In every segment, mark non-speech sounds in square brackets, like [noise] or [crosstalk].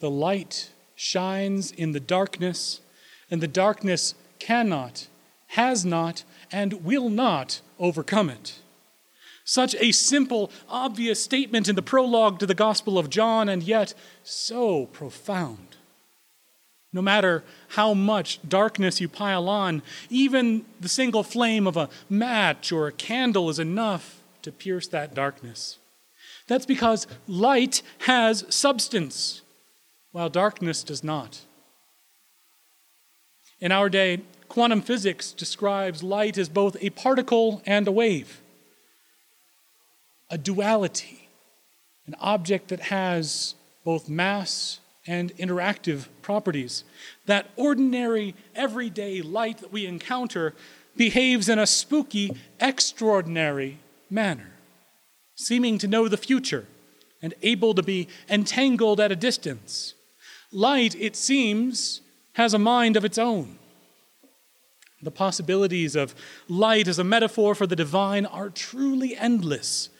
The light shines in the darkness, and the darkness cannot, has not, and will not overcome it. Such a simple, obvious statement in the prologue to the Gospel of John, and yet so profound. No matter how much darkness you pile on, even the single flame of a match or a candle is enough to pierce that darkness. That's because light has substance, while darkness does not. In our day, quantum physics describes light as both a particle and a wave a duality, an object that has both mass and interactive properties. That ordinary, everyday light that we encounter behaves in a spooky, extraordinary manner, seeming to know the future and able to be entangled at a distance. Light, it seems, has a mind of its own. The possibilities of light as a metaphor for the divine are truly endless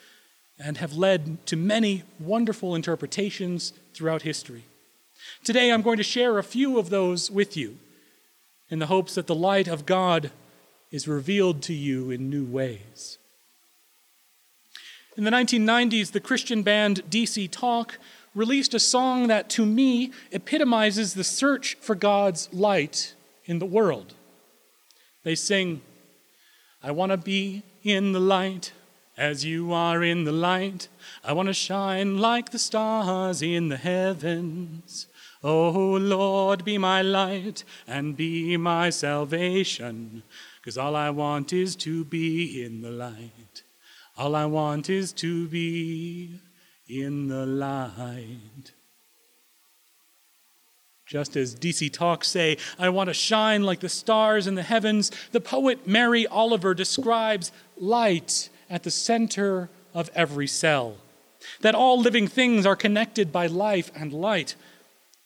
and have led to many wonderful interpretations throughout history. Today, I'm going to share a few of those with you in the hopes that the light of God is revealed to you in new ways. In the 1990s, the Christian band DC Talk released a song that, to me, epitomizes the search for God's light in the world. They sing, I want to be in the light as you are in the light, I want to shine like the stars in the heavens. Oh Lord, be my light and be my salvation. Because all I want is to be in the light. All I want is to be in the light. Just as DC Talks say, I want to shine like the stars in the heavens, the poet Mary Oliver describes light at the center of every cell, that all living things are connected by life and light.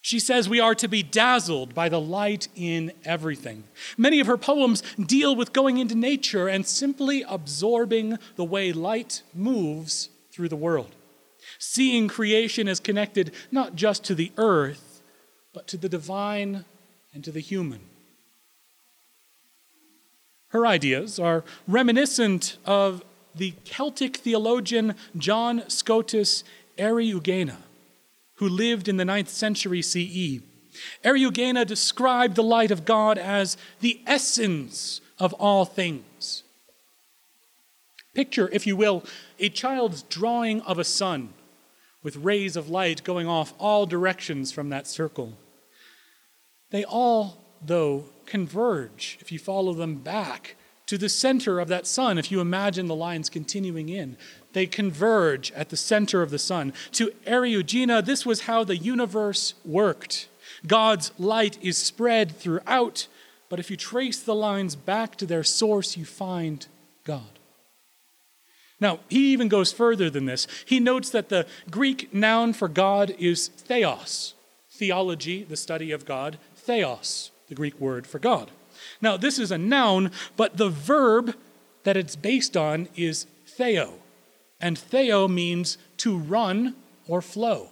She says we are to be dazzled by the light in everything. Many of her poems deal with going into nature and simply absorbing the way light moves through the world, seeing creation as connected not just to the earth, but to the divine and to the human. Her ideas are reminiscent of the Celtic theologian John Scotus Eriugena, who lived in the ninth century CE. Eriugena described the light of God as the essence of all things. Picture, if you will, a child's drawing of a sun with rays of light going off all directions from that circle. They all, though, converge if you follow them back to the center of that sun. If you imagine the lines continuing in, they converge at the center of the sun. To Eriugena, this was how the universe worked. God's light is spread throughout, but if you trace the lines back to their source, you find God. Now, he even goes further than this. He notes that the Greek noun for God is theos. Theology, the study of God, theos, the Greek word for God. Now, this is a noun, but the verb that it's based on is theo. And theo means to run or flow.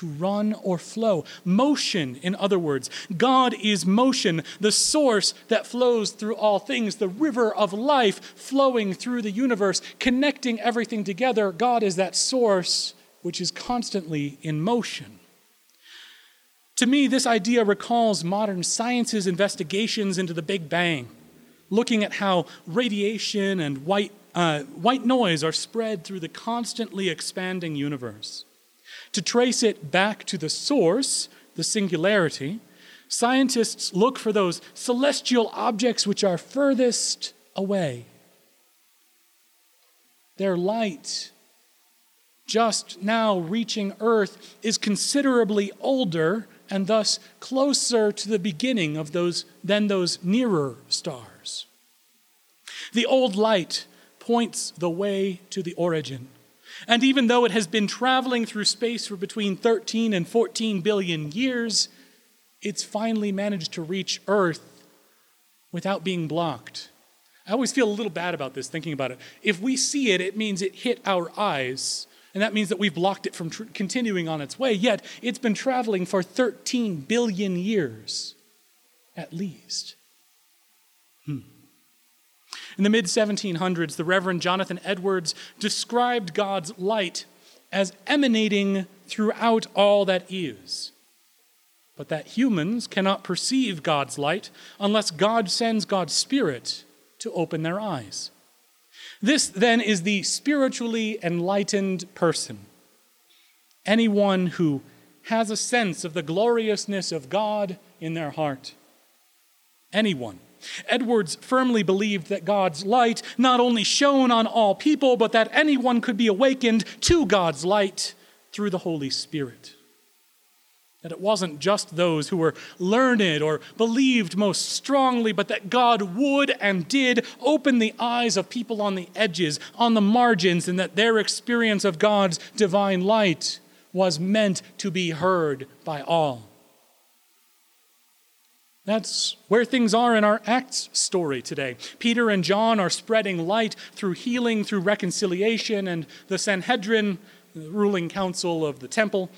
To run or flow. Motion, in other words. God is motion, the source that flows through all things, the river of life flowing through the universe, connecting everything together. God is that source which is constantly in motion. To me, this idea recalls modern science's investigations into the Big Bang, looking at how radiation and white, uh, white noise are spread through the constantly expanding universe. To trace it back to the source, the singularity, scientists look for those celestial objects which are furthest away. Their light, just now reaching Earth, is considerably older and thus closer to the beginning of those than those nearer stars. The old light points the way to the origin. And even though it has been traveling through space for between 13 and 14 billion years, it's finally managed to reach Earth without being blocked. I always feel a little bad about this, thinking about it. If we see it, it means it hit our eyes And that means that we've blocked it from tr- continuing on its way. Yet it's been traveling for 13 billion years, at least. Hmm. In the mid 1700s, the Reverend Jonathan Edwards described God's light as emanating throughout all that is. But that humans cannot perceive God's light unless God sends God's Spirit to open their eyes. This then is the spiritually enlightened person. Anyone who has a sense of the gloriousness of God in their heart. Anyone. Edwards firmly believed that God's light not only shone on all people, but that anyone could be awakened to God's light through the Holy Spirit that it wasn't just those who were learned or believed most strongly, but that God would and did open the eyes of people on the edges, on the margins, and that their experience of God's divine light was meant to be heard by all. That's where things are in our Acts story today. Peter and John are spreading light through healing, through reconciliation, and the Sanhedrin, the ruling council of the temple,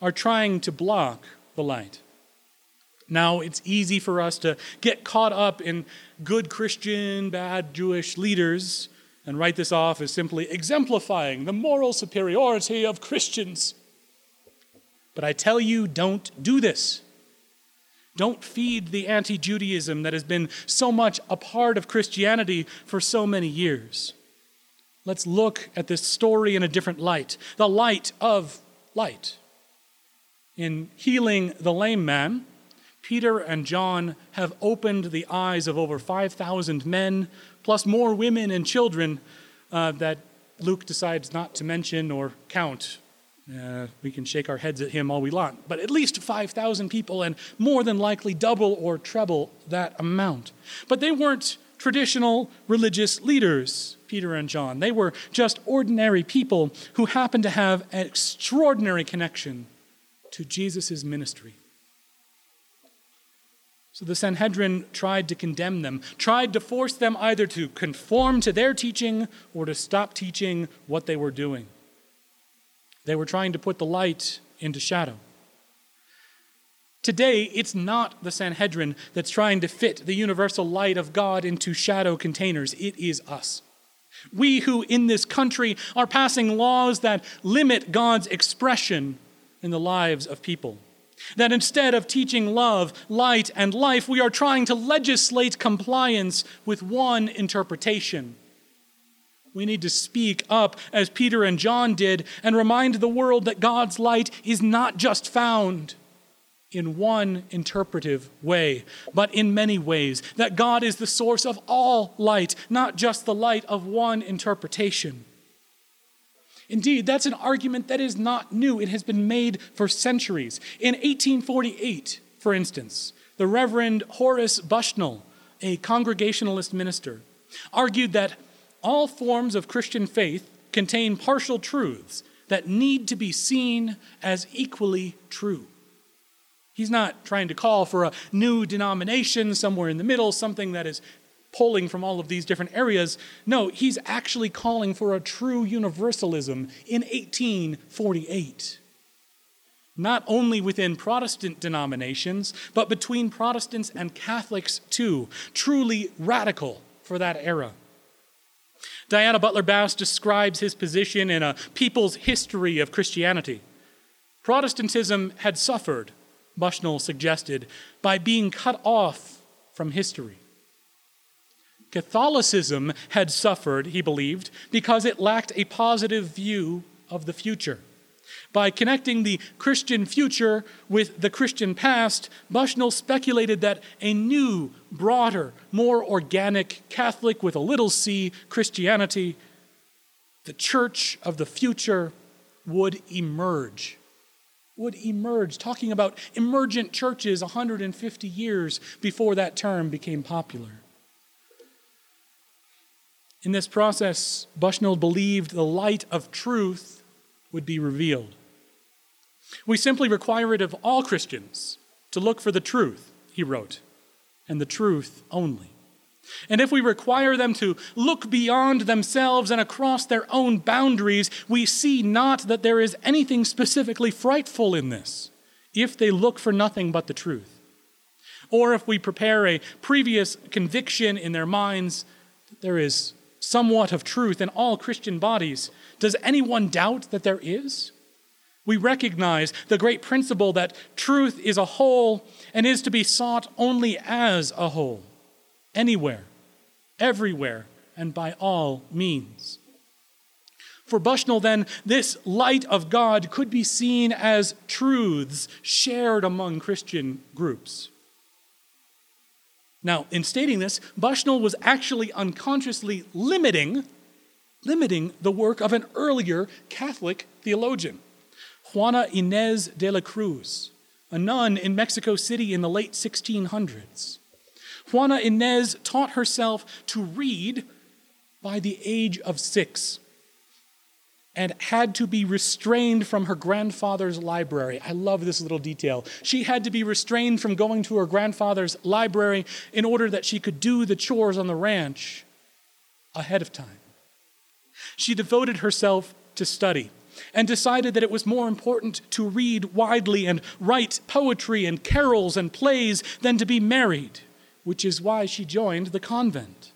are trying to block the light. Now, it's easy for us to get caught up in good Christian, bad Jewish leaders and write this off as simply exemplifying the moral superiority of Christians. But I tell you, don't do this. Don't feed the anti Judaism that has been so much a part of Christianity for so many years. Let's look at this story in a different light the light of light. In healing the lame man, Peter and John have opened the eyes of over 5,000 men, plus more women and children uh, that Luke decides not to mention or count. Uh, we can shake our heads at him all we want, but at least 5,000 people, and more than likely double or treble that amount. But they weren't traditional religious leaders, Peter and John. They were just ordinary people who happened to have an extraordinary connection to Jesus' ministry. So the Sanhedrin tried to condemn them, tried to force them either to conform to their teaching or to stop teaching what they were doing. They were trying to put the light into shadow. Today, it's not the Sanhedrin that's trying to fit the universal light of God into shadow containers. It is us. We who in this country are passing laws that limit God's expression in the lives of people. That instead of teaching love, light, and life, we are trying to legislate compliance with one interpretation. We need to speak up as Peter and John did and remind the world that God's light is not just found in one interpretive way, but in many ways. That God is the source of all light, not just the light of one interpretation. Indeed, that's an argument that is not new. It has been made for centuries. In 1848, for instance, the Reverend Horace Bushnell, a Congregationalist minister, argued that all forms of Christian faith contain partial truths that need to be seen as equally true. He's not trying to call for a new denomination somewhere in the middle, something that is pulling from all of these different areas. No, he's actually calling for a true universalism in 1848. Not only within Protestant denominations, but between Protestants and Catholics too. Truly radical for that era. Diana Butler Bass describes his position in a people's history of Christianity. Protestantism had suffered, Bushnell suggested, by being cut off from history. Catholicism had suffered, he believed, because it lacked a positive view of the future. By connecting the Christian future with the Christian past, Bushnell speculated that a new, broader, more organic Catholic with a little c Christianity, the church of the future, would emerge. Would emerge, talking about emergent churches 150 years before that term became popular. In this process, Bushnell believed the light of truth would be revealed. We simply require it of all Christians to look for the truth, he wrote, and the truth only. And if we require them to look beyond themselves and across their own boundaries, we see not that there is anything specifically frightful in this, if they look for nothing but the truth. Or if we prepare a previous conviction in their minds that there is somewhat of truth in all Christian bodies, does anyone doubt that there is? We recognize the great principle that truth is a whole and is to be sought only as a whole anywhere, everywhere, and by all means. For Bushnell, then, this light of God could be seen as truths shared among Christian groups. Now, in stating this, Bushnell was actually unconsciously limiting, limiting the work of an earlier Catholic theologian, Juana Inez de la Cruz, a nun in Mexico City in the late 1600s. Juana Inez taught herself to read by the age of six and had to be restrained from her grandfather's library. I love this little detail. She had to be restrained from going to her grandfather's library in order that she could do the chores on the ranch ahead of time. She devoted herself to study and decided that it was more important to read widely and write poetry and carols and plays than to be married which is why she joined the convent.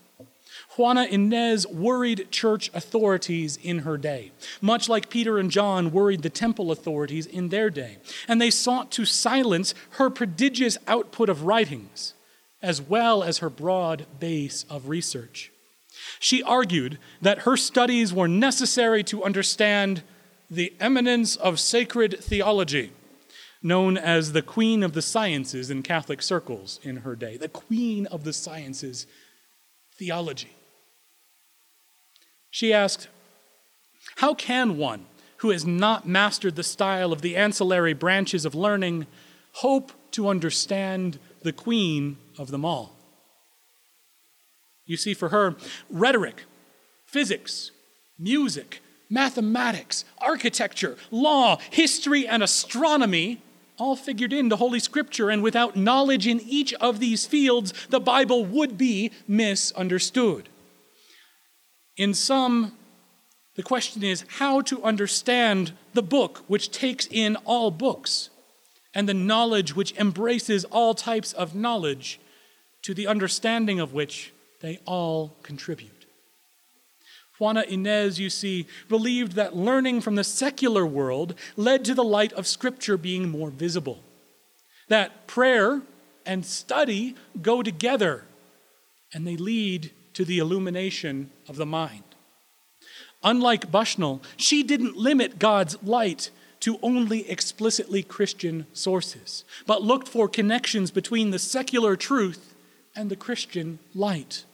Juana Inez worried church authorities in her day, much like Peter and John worried the temple authorities in their day, and they sought to silence her prodigious output of writings, as well as her broad base of research. She argued that her studies were necessary to understand the eminence of sacred theology known as the Queen of the Sciences in Catholic circles in her day. The Queen of the Sciences, theology. She asked, How can one who has not mastered the style of the ancillary branches of learning hope to understand the Queen of them all? You see, for her, rhetoric, physics, music, mathematics, architecture, law, history, and astronomy all figured into Holy Scripture, and without knowledge in each of these fields, the Bible would be misunderstood. In sum, the question is how to understand the book which takes in all books, and the knowledge which embraces all types of knowledge, to the understanding of which they all contribute. Juana Inez, you see, believed that learning from the secular world led to the light of Scripture being more visible. That prayer and study go together, and they lead to the illumination of the mind. Unlike Bushnell, she didn't limit God's light to only explicitly Christian sources, but looked for connections between the secular truth and the Christian light.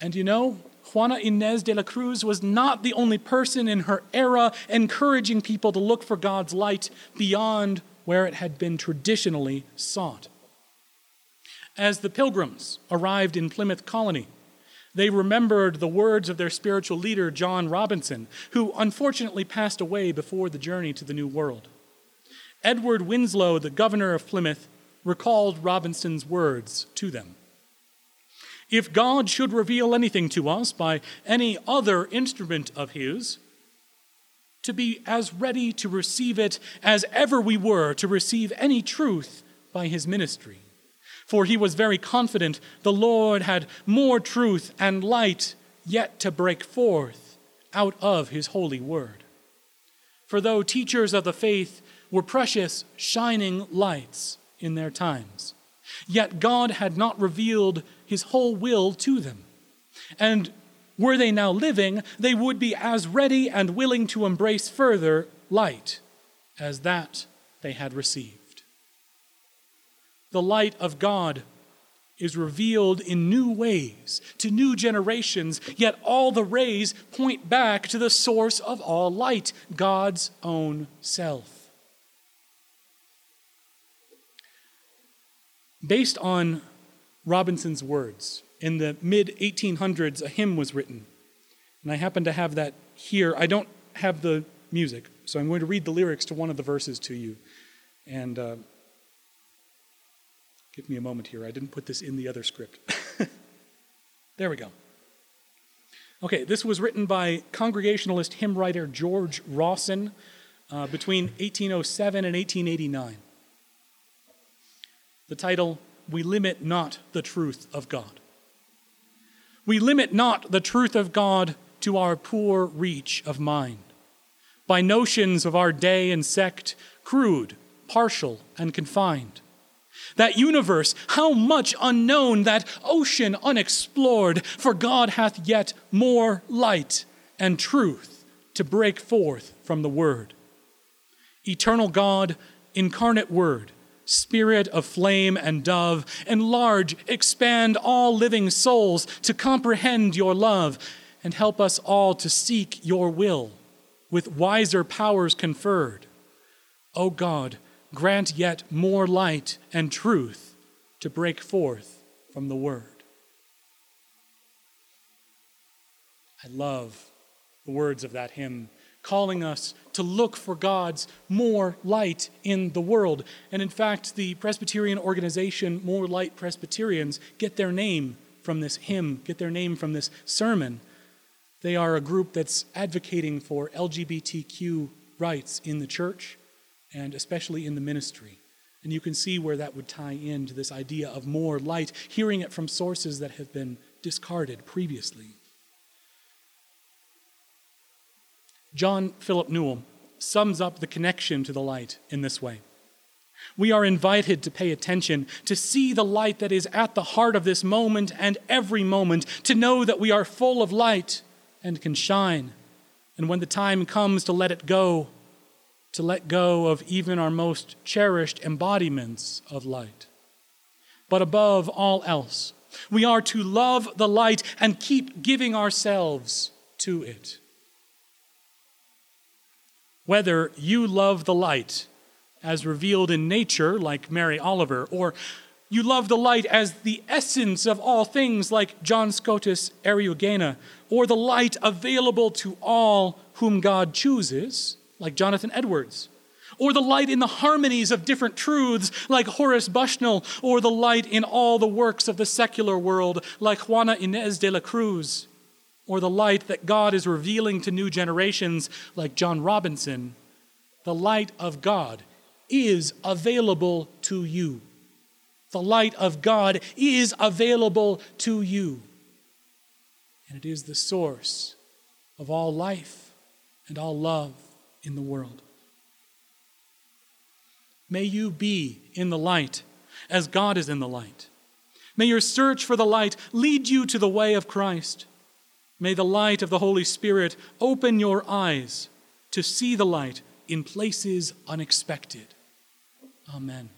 And you know, Juana Inez de la Cruz was not the only person in her era encouraging people to look for God's light beyond where it had been traditionally sought. As the pilgrims arrived in Plymouth Colony, they remembered the words of their spiritual leader, John Robinson, who unfortunately passed away before the journey to the New World. Edward Winslow, the governor of Plymouth, recalled Robinson's words to them. If God should reveal anything to us by any other instrument of His, to be as ready to receive it as ever we were to receive any truth by His ministry. For he was very confident the Lord had more truth and light yet to break forth out of His holy word. For though teachers of the faith were precious, shining lights in their times, yet God had not revealed his whole will to them. And were they now living, they would be as ready and willing to embrace further light as that they had received. The light of God is revealed in new ways to new generations, yet all the rays point back to the source of all light, God's own self. Based on Robinson's words. In the mid 1800s, a hymn was written. And I happen to have that here. I don't have the music, so I'm going to read the lyrics to one of the verses to you. And uh, Give me a moment here. I didn't put this in the other script. [laughs] there we go. Okay, this was written by Congregationalist hymn writer George Rawson uh, between 1807 and 1889. The title, We Limit Not the Truth of God. We limit not the truth of God to our poor reach of mind by notions of our day and sect, crude, partial, and confined that universe, how much unknown, that ocean unexplored, for God hath yet more light and truth to break forth from the Word. Eternal God, incarnate Word, Spirit of flame and dove, enlarge, expand all living souls to comprehend your love, and help us all to seek your will with wiser powers conferred. O God, grant yet more light and truth to break forth from the Word. I love the words of that hymn, calling us to look for God's more light in the world. And in fact, the Presbyterian organization, More Light Presbyterians, get their name from this hymn, get their name from this sermon. They are a group that's advocating for LGBTQ rights in the church and especially in the ministry. And you can see where that would tie into this idea of more light, hearing it from sources that have been discarded previously. John Philip Newell sums up the connection to the light in this way. We are invited to pay attention, to see the light that is at the heart of this moment and every moment, to know that we are full of light and can shine. And when the time comes to let it go, to let go of even our most cherished embodiments of light. But above all else, we are to love the light and keep giving ourselves to it. Whether you love the light as revealed in nature, like Mary Oliver, or you love the light as the essence of all things, like John Scotus Eriugena, or the light available to all whom God chooses, like Jonathan Edwards, or the light in the harmonies of different truths, like Horace Bushnell, or the light in all the works of the secular world, like Juana Inez de la Cruz, or the light that God is revealing to new generations, like John Robinson. The light of God is available to you. The light of God is available to you. And it is the source of all life and all love in the world. May you be in the light as God is in the light. May your search for the light lead you to the way of Christ. May the light of the Holy Spirit open your eyes to see the light in places unexpected. Amen.